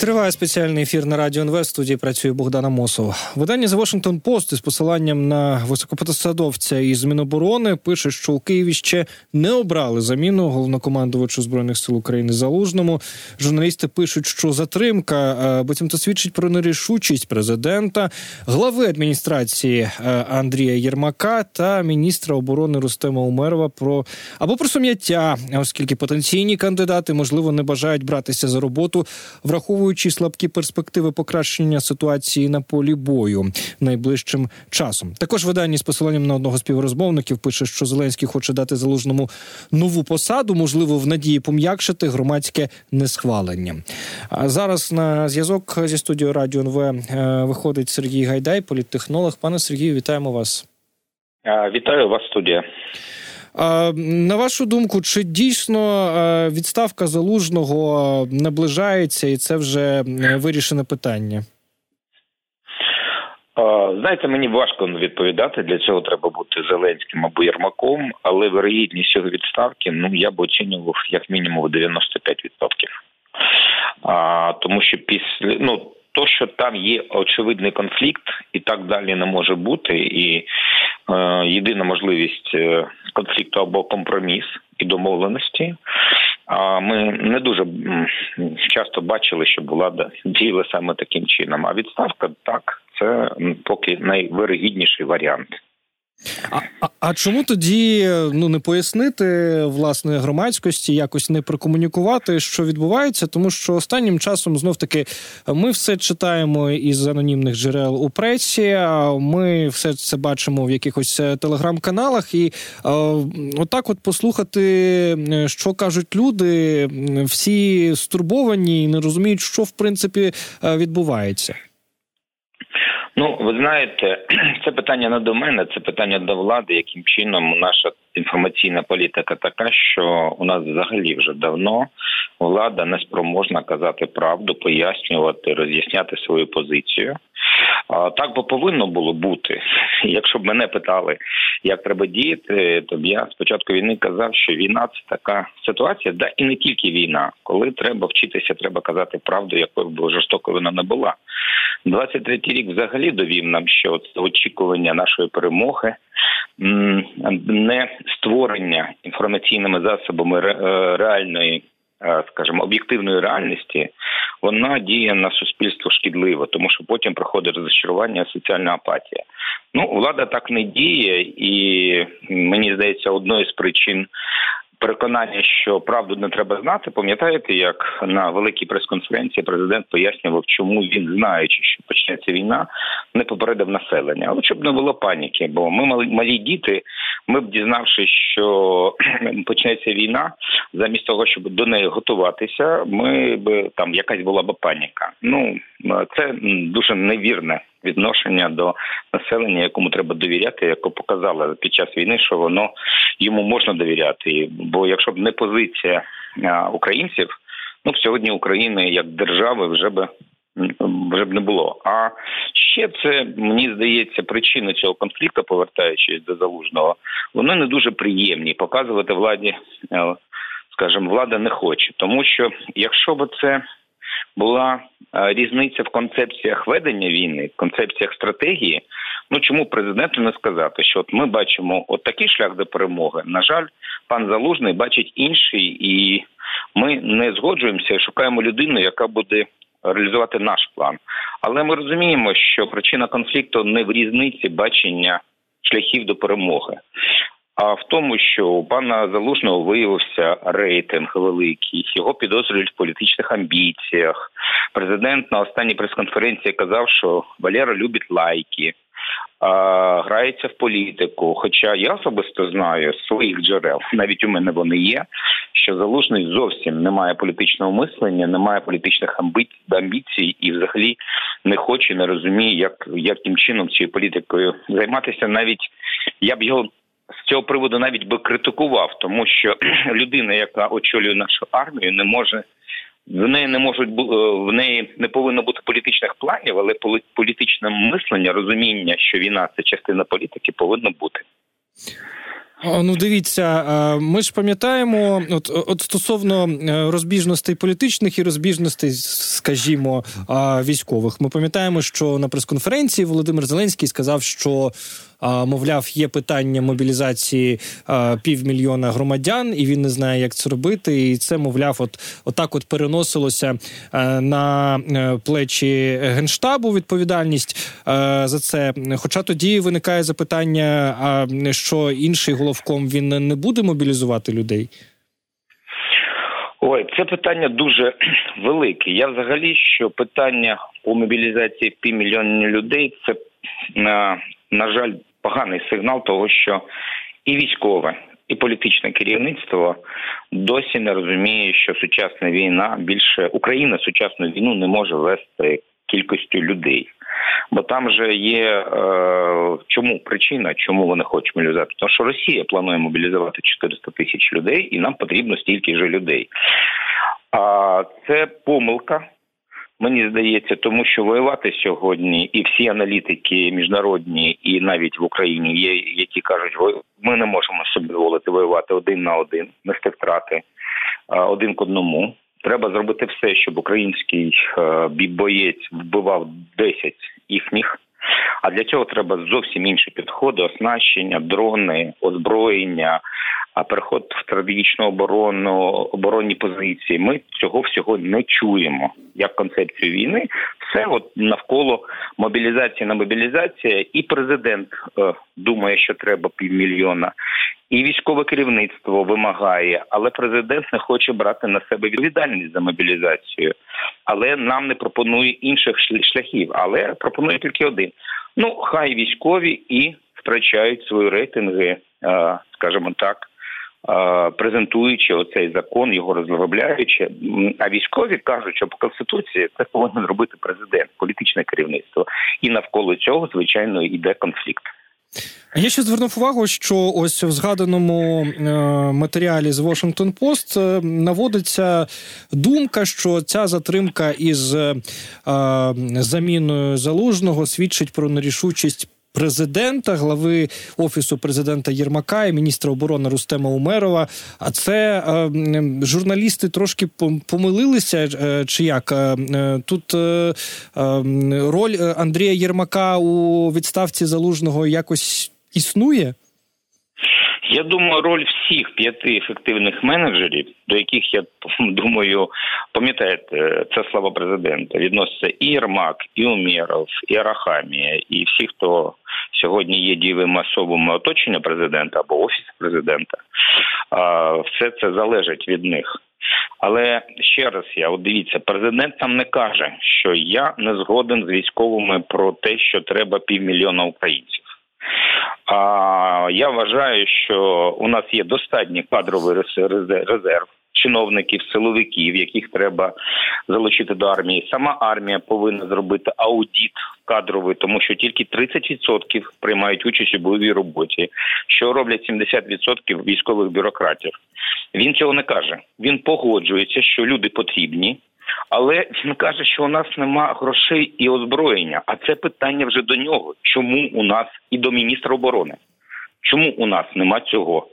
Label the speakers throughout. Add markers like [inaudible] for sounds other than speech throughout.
Speaker 1: Триває спеціальний ефір на радіо НВ. В студії працює Богдана Мосова. Видання The Washington Post із посиланням на високопосадовця із Міноборони пише, що у Києві ще не обрали заміну головнокомандувачу збройних сил України залужному. Журналісти пишуть, що затримка е, буцімто свідчить про нерішучість президента, глави адміністрації е, Андрія Єрмака та міністра оборони Рустема Умерова про або про сум'яття, оскільки потенційні кандидати можливо не бажають братися за роботу, враховуючи враховуючи слабкі перспективи покращення ситуації на полі бою найближчим часом. Також видання з посиланням на одного співрозмовників пише, що Зеленський хоче дати залужному нову посаду, можливо, в надії пом'якшити громадське несхвалення. А зараз на зв'язок зі студією Радіо НВ е, виходить Сергій Гайдай, політтехнолог. Пане Сергію, вітаємо вас.
Speaker 2: Вітаю вас, студія.
Speaker 1: На вашу думку, чи дійсно відставка залужного наближається, і це вже вирішене питання?
Speaker 2: Знаєте, мені важко відповідати. Для цього треба бути Зеленським або Єрмаком, але вирогідність цього відставки ну я б оцінював як мінімум 95%. А, Тому що після ну то, що там є очевидний конфлікт, і так далі не може бути, і е, єдина можливість е, конфлікту або компроміс і домовленості. А ми не дуже часто бачили, що влада діяла саме таким чином. А відставка так це поки найвирогідніший варіант.
Speaker 1: А, а чому тоді ну не пояснити власне громадськості, якось не прокомунікувати, що відбувається? Тому що останнім часом знов таки ми все читаємо із анонімних джерел у пресі. Ми все це бачимо в якихось е, телеграм-каналах, і а, отак, от послухати, е, що кажуть люди, всі стурбовані і не розуміють, що в принципі е, відбувається.
Speaker 2: Ну, ви знаєте, [clears throat] це питання не до мене, це питання до влади, яким чином наша інформаційна політика така, що у нас взагалі вже давно влада не спроможна казати правду, пояснювати, роз'ясняти свою позицію. Так би повинно було бути. Якщо б мене питали, як треба діяти, то б я спочатку війни казав, що війна це така ситуація, да і не тільки війна, коли треба вчитися, треба казати правду, якою б жорстокою вона не була. 23-й рік взагалі довів нам, що це очікування нашої перемоги, не створення інформаційними засобами реальної Е, скажімо, об'єктивної реальності, вона діє на суспільство шкідливо, тому що потім проходить розчарування, соціальна апатія. Ну, влада так не діє, і мені здається, одною з причин переконання, що правду не треба знати. Пам'ятаєте, як на великій прес-конференції президент пояснював, чому він, знаючи, що почнеться війна, не попередив населення. Але щоб не було паніки, бо ми малі, малі діти. Ми б дізнавшись, що [clears throat] почнеться війна, замість того, щоб до неї готуватися, ми б там якась була б паніка. Ну це дуже невірне відношення до населення, якому треба довіряти, яке показало під час війни, що воно йому можна довіряти. Бо якщо б не позиція українців, ну сьогодні України як держави вже би. Вже б не було. А ще це мені здається причини цього конфлікту, повертаючись до залужного, вони не дуже приємні. Показувати владі, е, скажімо, влада не хоче, тому що якщо б це була е, різниця в концепціях ведення війни, в концепціях стратегії. Ну чому президенту не сказати, що от ми бачимо от такий шлях до перемоги? На жаль, пан Залужний бачить інший, і ми не згоджуємося і шукаємо людину, яка буде. Реалізувати наш план, але ми розуміємо, що причина конфлікту не в різниці бачення шляхів до перемоги а в тому, що у пана залужного виявився рейтинг великий, його підозрюють в політичних амбіціях. Президент на останній прес-конференції казав, що Валера любить лайки. Грається в політику. Хоча я особисто знаю своїх джерел, навіть у мене вони є. Що залужний зовсім не має політичного мислення, не має політичних амбіцій і, взагалі, не хоче, не розуміє, як яким чином цією політикою займатися. Навіть я б його з цього приводу навіть би критикував, тому що [clears throat] людина, яка очолює нашу армію, не може в неї не можуть е, в неї не повинно бути політичних планів, але політичне мислення, розуміння, що війна це частина політики, повинно бути.
Speaker 1: Ну, дивіться, ми ж пам'ятаємо, от от стосовно е, розбіжностей політичних і розбіжностей, скажімо, військових. Ми пам'ятаємо, що на прес-конференції Володимир Зеленський сказав, що мовляв, є питання мобілізації півмільйона громадян, і він не знає, як це робити. І це, мовляв, от отак от переносилося на е, плечі генштабу відповідальність за це. Хоча тоді виникає запитання, а що інший головком він не буде мобілізувати людей.
Speaker 2: Ой, це питання дуже [clears throat] велике. Я взагалі що питання по мобілізації півмільйона людей це на, на жаль поганий сигнал того, що і військове, і політичне керівництво досі не розуміє, що сучасна війна більше Україна сучасну війну не може вести кількістю людей. Бо там же є е, чому причина, чому вони хочуть мобілізувати? Тому що Росія планує мобілізувати 400 тисяч людей, і нам потрібно стільки ж людей. А це помилка, Мені здається, тому що воювати сьогодні, і всі аналітики міжнародні, і навіть в Україні є, які кажуть, ми не можемо собі дозволити воювати один на один, нести втрати один к одному. Треба зробити все, щоб український боєць вбивав 10 їхніх. А для цього треба зовсім інші підходи: оснащення, дрони, озброєння, а переход в стратегічну оборону оборонні позиції. Ми цього всього не чуємо як концепцію війни. Все от навколо мобілізації на мобілізація, і президент е, думає, що треба півмільйона, і військове керівництво вимагає, але президент не хоче брати на себе відповідальність за мобілізацію, але нам не пропонує інших шляхів, але пропонує тільки один. Ну хай військові і втрачають свої рейтинги, е, скажімо так презентуючи оцей закон, його розробляючи. А військові кажуть, що по конституції це повинен робити президент, політичне керівництво, і навколо цього звичайно йде конфлікт.
Speaker 1: Я ще звернув увагу, що ось в згаданому е, матеріалі з Washington Post е, наводиться думка, що ця затримка із е, заміною залужного свідчить про нерішучість президента, глави офісу президента Єрмака і міністра оборони Рустема Умерова. А це е, журналісти трошки помилилися. Е, чи як е, тут е, е, роль Андрія Єрмака у відставці залужного якось існує?
Speaker 2: Я думаю, роль всіх п'яти ефективних менеджерів, до яких я [laughs] думаю, пам'ятаєте, це слава президента. Відноситься і Єрмак, і Умєров, і Арахамія, і всі, хто сьогодні є дієвими особами оточення президента або офіс президента. Все це залежить від них. Але ще раз я от дивіться, президент нам не каже, що я не згоден з військовими про те, що треба півмільйона українців. Я вважаю, що у нас є достатній кадровий резерв чиновників, силовиків, яких треба залучити до армії. Сама армія повинна зробити аудіт кадровий, тому що тільки 30% приймають участь у бойовій роботі, що роблять 70% військових бюрократів. Він цього не каже. Він погоджується, що люди потрібні. Але він каже, що у нас нема грошей і озброєння. А це питання вже до нього. Чому у нас і до міністра оборони? Чому у нас нема цього?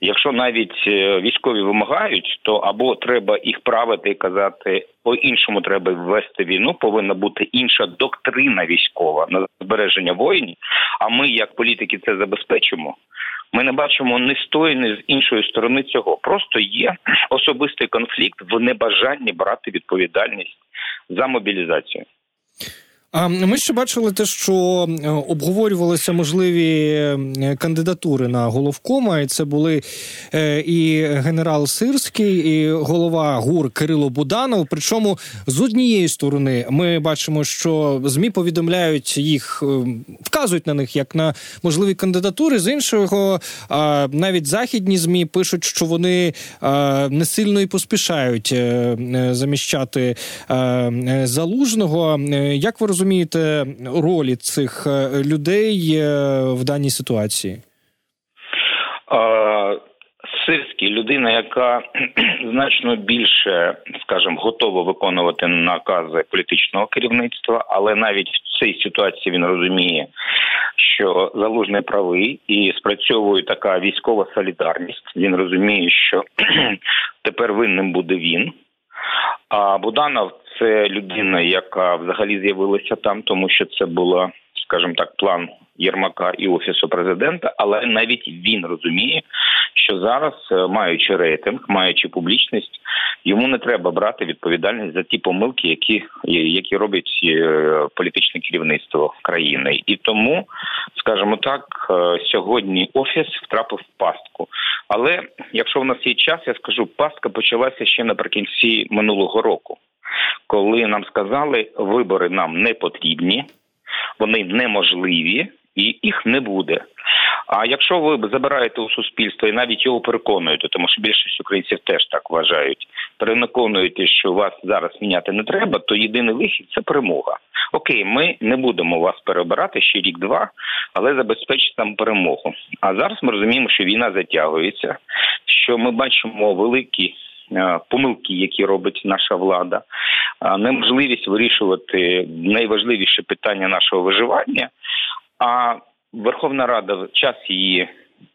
Speaker 2: Якщо навіть е, військові вимагають, то або треба їх правити і казати по іншому, треба ввести війну. Повинна бути інша доктрина військова на збереження воїнів. А ми, як політики, це забезпечимо. Ми не бачимо ні з тої, ні з іншої сторони цього. Просто є особистий конфлікт в небажанні брати відповідальність за мобілізацію.
Speaker 1: Ми ще бачили те, що е, обговорювалися можливі е, кандидатури на головкома, і це були е, і генерал Сирський, і голова ГУР Кирило Буданов. Причому з однієї сторони ми бачимо, що змі повідомляють їх, вказують на них як на можливі кандидатури. З іншого, навіть західні змі пишуть, що вони не сильно і поспішають заміщати залужного. Як ви розумієте, розумієте ролі цих е, людей е, в даній ситуації?
Speaker 2: Сирський людина, яка [clears throat] значно більше, скажімо, готова виконувати накази політичного керівництва, але навіть в цій ситуації він розуміє, що залужний правий і спрацьовує така військова солідарність. Він розуміє, що [clears throat] тепер винним буде він. А Буданов це людина, яка взагалі з'явилася там, тому що це була, скажімо так, план Єрмака і офісу президента, але навіть він розуміє, що зараз, е, маючи рейтинг, маючи публічність, йому не треба брати відповідальність за ті помилки, які які робить е, політичне керівництво країни, і тому, скажімо так, е, сьогодні офіс втрапив в пастку. Але якщо в нас є час, я скажу, пастка почалася ще наприкінці минулого року, коли нам сказали, вибори нам не потрібні, вони неможливі і їх не буде. А якщо ви забираєте у суспільство і навіть його переконуєте, тому що більшість українців теж так вважають, переконуєте, що вас зараз міняти не треба, то єдиний вихід це перемога. Окей, ми не будемо вас переобирати ще рік-два, але забезпечити там перемогу. А зараз ми розуміємо, що війна затягується, що ми бачимо великі. Е, помилки, які робить наша влада, неможливість вирішувати найважливіше питання нашого виживання. А Верховна Рада час її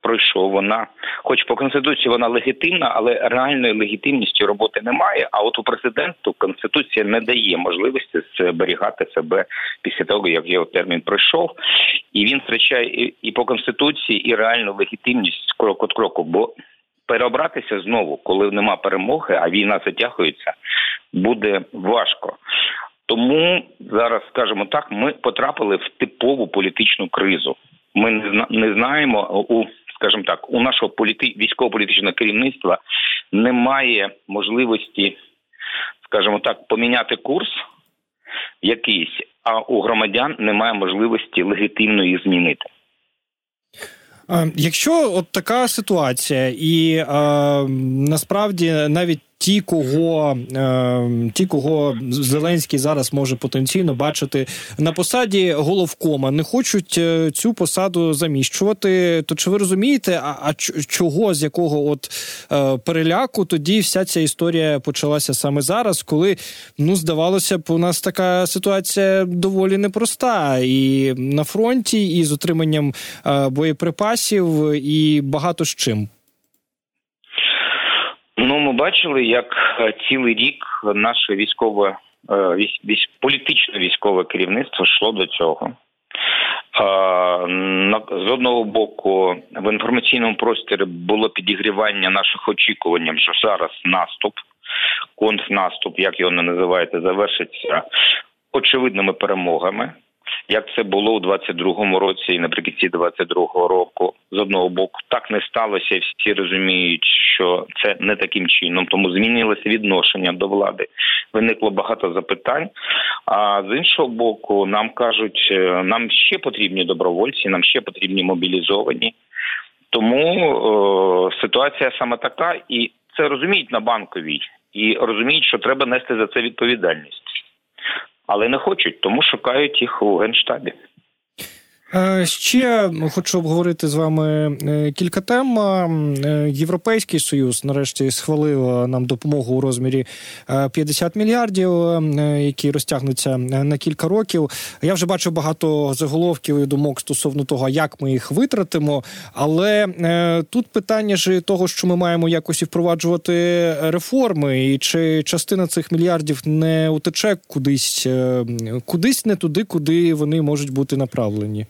Speaker 2: пройшов. Вона, хоч по конституції, вона легітимна, але реальної легітимності роботи немає. А от у президенту конституція не дає можливості зберігати себе після того, як його термін пройшов, і він втрачає і по конституції, і реальну легітимність крок від кроку. Бо переобратися знову, коли нема перемоги, а війна затягується, буде важко. Тому зараз, скажімо так, ми потрапили в типову політичну кризу. Ми не знаємо у, скажімо так, у нашого політи... військово-політичного керівництва немає можливості, скажімо так, поміняти курс якийсь, а у громадян немає можливості легітимно їх змінити.
Speaker 1: Якщо от така ситуація, і е, насправді навіть ті, кого е, ті, кого Зеленський зараз може потенційно бачити на посаді головкома, не хочуть е, цю посаду заміщувати. То чи ви розумієте, а а чого з якого от е, переляку тоді вся ця історія почалася саме зараз, коли ну здавалося б, у нас така ситуація доволі непроста і на фронті, і з отриманням е, боєприпасів, і багато з чим.
Speaker 2: Ну, ми бачили, як е, цілий рік наше військове е, військ, політичне військове керівництво йшло до цього. З одного боку, в інформаційному просторі було підігрівання наших очікувань, що зараз наступ, контрнаступ, як його не називаєте, завершиться очевидними перемогами як це було у 22-му році і наприкінці 22-го року. З одного боку, так не сталося, і всі розуміють, що це не таким чином, тому змінилося відношення до влади. Виникло багато запитань. А з іншого боку, нам кажуть, е, нам ще потрібні добровольці, нам ще потрібні мобілізовані. Тому о, ситуація саме така, і це розуміють на банковій, і розуміють, що треба нести за це відповідальність але не хочуть, тому шукають їх у генштабі.
Speaker 1: Е, ще хочу обговорити з вами е, кілька тем. Е, Європейський союз нарешті схвалив нам допомогу у розмірі 50 мільярдів, які розтягнуться на кілька років. Я вже бачу багато заголовків і думок стосовно того, як ми їх витратимо. Але тут питання ж того, що ми маємо якось і впроваджувати реформи, і чи частина цих мільярдів не утече кудись, кудись не туди, куди вони можуть бути направлені.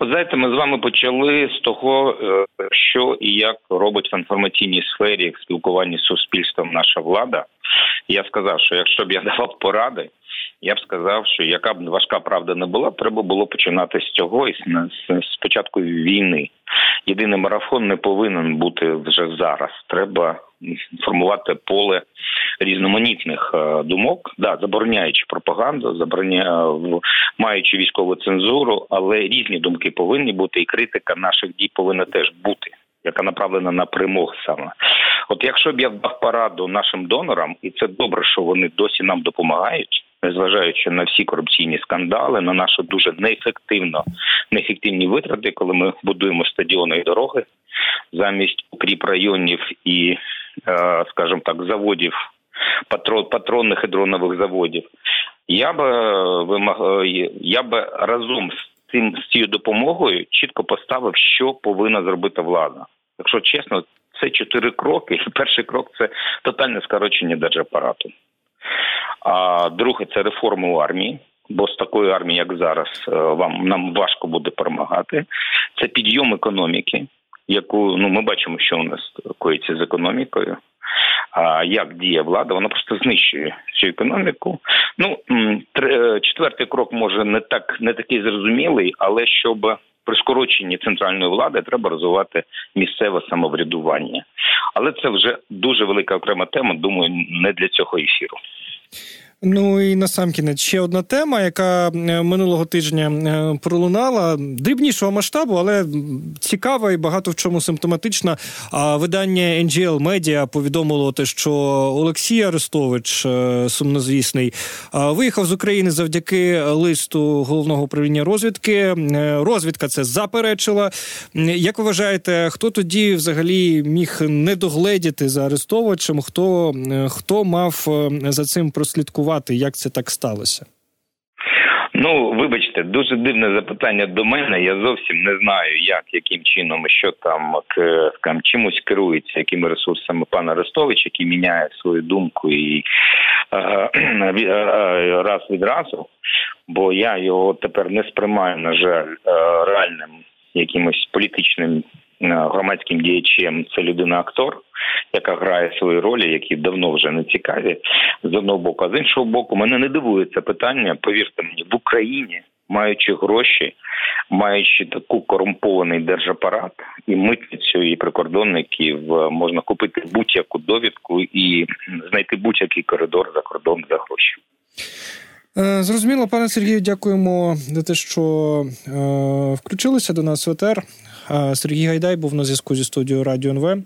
Speaker 2: От знаєте, ми з вами почали з того, е, що і як робить в інформаційній сфері в спілкуванні з суспільством наша влада. Я сказав, що якщо б я давав поради, я б сказав, що яка б важка правда не була, треба було починати з цього і з початку війни. Єдиний марафон не повинен бути вже зараз. Треба формувати поле різноманітних е, думок, да, забороняючи пропаганду, забороня маючи військову цензуру, але різні думки повинні бути, і критика наших дій повинна теж бути, яка направлена на перемог саме. От якщо б я дав пораду нашим донорам, і це добре, що вони досі нам допомагають. незважаючи на всі корупційні скандали, на нашу дуже неефективно неефективні витрати, коли ми будуємо стадіони і дороги замість укріп районів і, скажімо так, заводів патронних і дронових заводів. Я би вимаг... я би разом з цим з цією допомогою чітко поставив, що повинна зробити влада. Якщо чесно, це чотири кроки. [laughs] Перший крок це тотальне скорочення держапарату. А друге це реформа у армії. Бо з такою армією, як зараз, е, вам нам важко буде перемагати. Це підйом економіки, яку ну ми бачимо, що у нас коїться з економікою. А як діє влада, вона просто знищує цю економіку. Ну е, четвертий крок може не так не такий зрозумілий, але щоб при скороченні центральної влади треба розвивати місцеве самоврядування. Але це вже дуже велика окрема тема. Думаю, не для цього ефіру.
Speaker 1: Ну і насамкінець ще одна тема, яка е, минулого тижня е, пролунала дрібнішого масштабу, але цікава і багато в чому симптоматична. А видання NGL Media повідомило те, що Олексій Арестович, е, сумнозвісний, виїхав з України завдяки листу головного управління розвідки. Розвідка це заперечила. Як ви вважаєте, хто тоді взагалі міг не догледіти за Арестовичем? Хто хто мав за цим прослідкувати? З'ясувати, як це так сталося?
Speaker 2: Ну, вибачте, дуже дивне запитання до мене. Я зовсім не знаю, як яким чином що там скажімо, чимось керується, якими ресурсами пан Арестович, який міняє свою думку і е, е, раз від разу. Бо я його тепер не сприймаю, на жаль, е, реальним якимось політичним громадським діячем. Це людина-актор яка грає свої ролі, які давно вже не цікаві з одного боку. А з іншого боку, мене не дивує це питання. Повірте мені, в Україні. Маючи гроші, маючи таку корумпований держапарат і митницю, і прикордонників, е, можна купити будь-яку довідку і знайти будь-який коридор за кордон за гроші.
Speaker 1: Е, зрозуміло, пане Сергію, дякуємо за те, що е, включилися до нас в ЕТР. Сергій Гайдай був на зв'язку зі студією Радіо НВ.